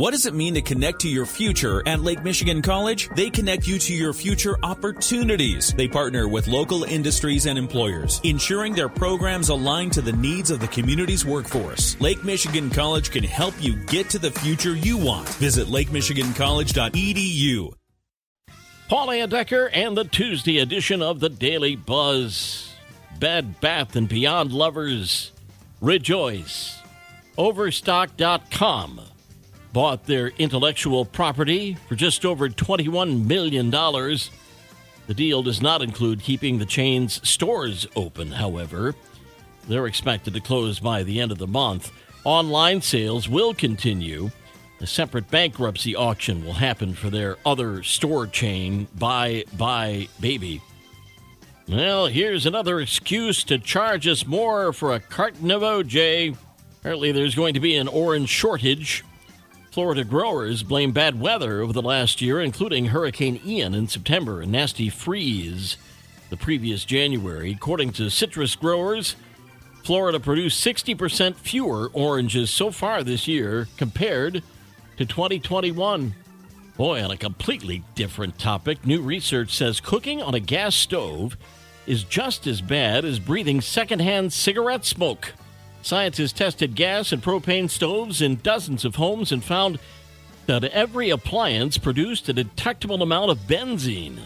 What does it mean to connect to your future at Lake Michigan College? They connect you to your future opportunities. They partner with local industries and employers, ensuring their programs align to the needs of the community's workforce. Lake Michigan College can help you get to the future you want. Visit lakemichigancollege.edu. Paul Layendecker and the Tuesday edition of the Daily Buzz. Bed Bath and Beyond lovers, rejoice. Overstock.com bought their intellectual property for just over $21 million. The deal does not include keeping the chain's stores open, however. They're expected to close by the end of the month. Online sales will continue. A separate bankruptcy auction will happen for their other store chain, Buy Buy Baby. Well, here's another excuse to charge us more for a carton of OJ. Apparently, there's going to be an orange shortage. Florida growers blame bad weather over the last year, including Hurricane Ian in September and nasty freeze the previous January. According to citrus growers, Florida produced 60% fewer oranges so far this year compared to 2021. Boy, on a completely different topic, new research says cooking on a gas stove is just as bad as breathing secondhand cigarette smoke. Scientists tested gas and propane stoves in dozens of homes and found that every appliance produced a detectable amount of benzene.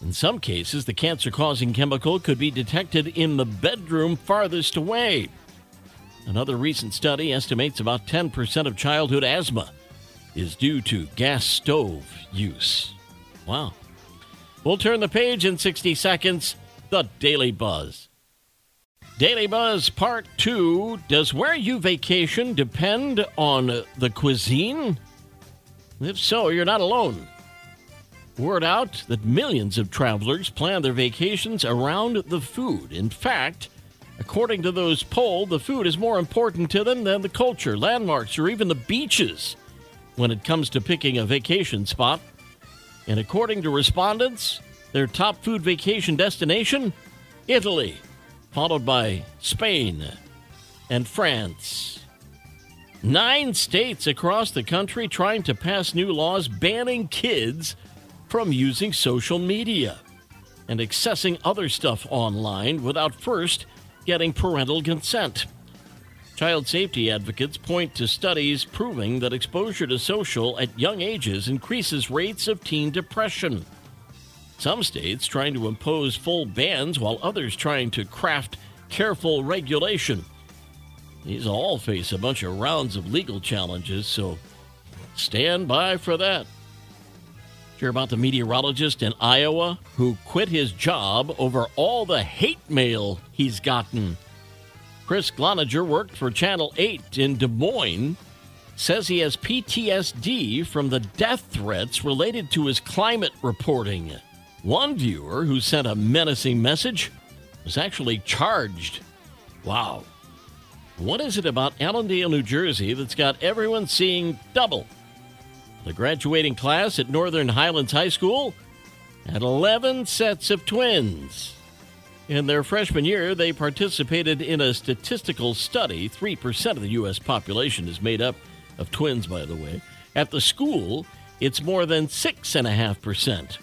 In some cases, the cancer causing chemical could be detected in the bedroom farthest away. Another recent study estimates about 10% of childhood asthma is due to gas stove use. Wow. We'll turn the page in 60 seconds. The Daily Buzz. Daily Buzz Part 2 Does where you vacation depend on the cuisine? If so, you're not alone. Word out that millions of travelers plan their vacations around the food. In fact, according to those polled, the food is more important to them than the culture, landmarks, or even the beaches when it comes to picking a vacation spot. And according to respondents, their top food vacation destination? Italy followed by Spain and France. Nine states across the country trying to pass new laws banning kids from using social media and accessing other stuff online without first getting parental consent. Child safety advocates point to studies proving that exposure to social at young ages increases rates of teen depression. Some states trying to impose full bans while others trying to craft careful regulation. These all face a bunch of rounds of legal challenges, so stand by for that. Hear about the meteorologist in Iowa who quit his job over all the hate mail he's gotten. Chris Gloninger worked for Channel 8 in Des Moines says he has PTSD from the death threats related to his climate reporting. One viewer who sent a menacing message was actually charged. Wow. What is it about Allendale, New Jersey that's got everyone seeing double? The graduating class at Northern Highlands High School had 11 sets of twins. In their freshman year, they participated in a statistical study. 3% of the U.S. population is made up of twins, by the way. At the school, it's more than 6.5%.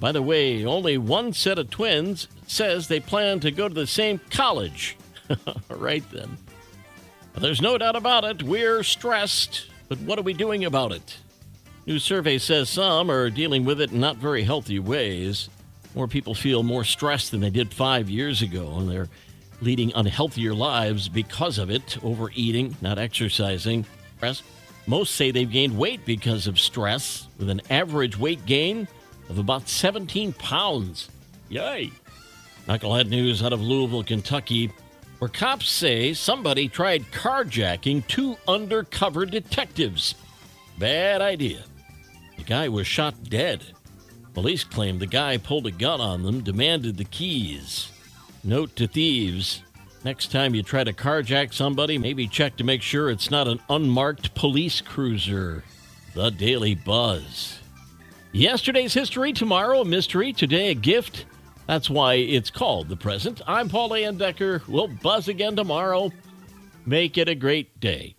By the way, only one set of twins says they plan to go to the same college. right then. There's no doubt about it. We're stressed, but what are we doing about it? New survey says some are dealing with it in not very healthy ways. More people feel more stressed than they did five years ago, and they're leading unhealthier lives because of it overeating, not exercising. Most say they've gained weight because of stress, with an average weight gain of about 17 pounds. Yay! Knucklehead news out of Louisville, Kentucky, where cops say somebody tried carjacking two undercover detectives. Bad idea. The guy was shot dead. Police claim the guy pulled a gun on them, demanded the keys. Note to thieves next time you try to carjack somebody, maybe check to make sure it's not an unmarked police cruiser. The Daily Buzz. Yesterday's history, tomorrow a mystery, today a gift. That's why it's called the present. I'm Paul Layendecker. We'll buzz again tomorrow. Make it a great day.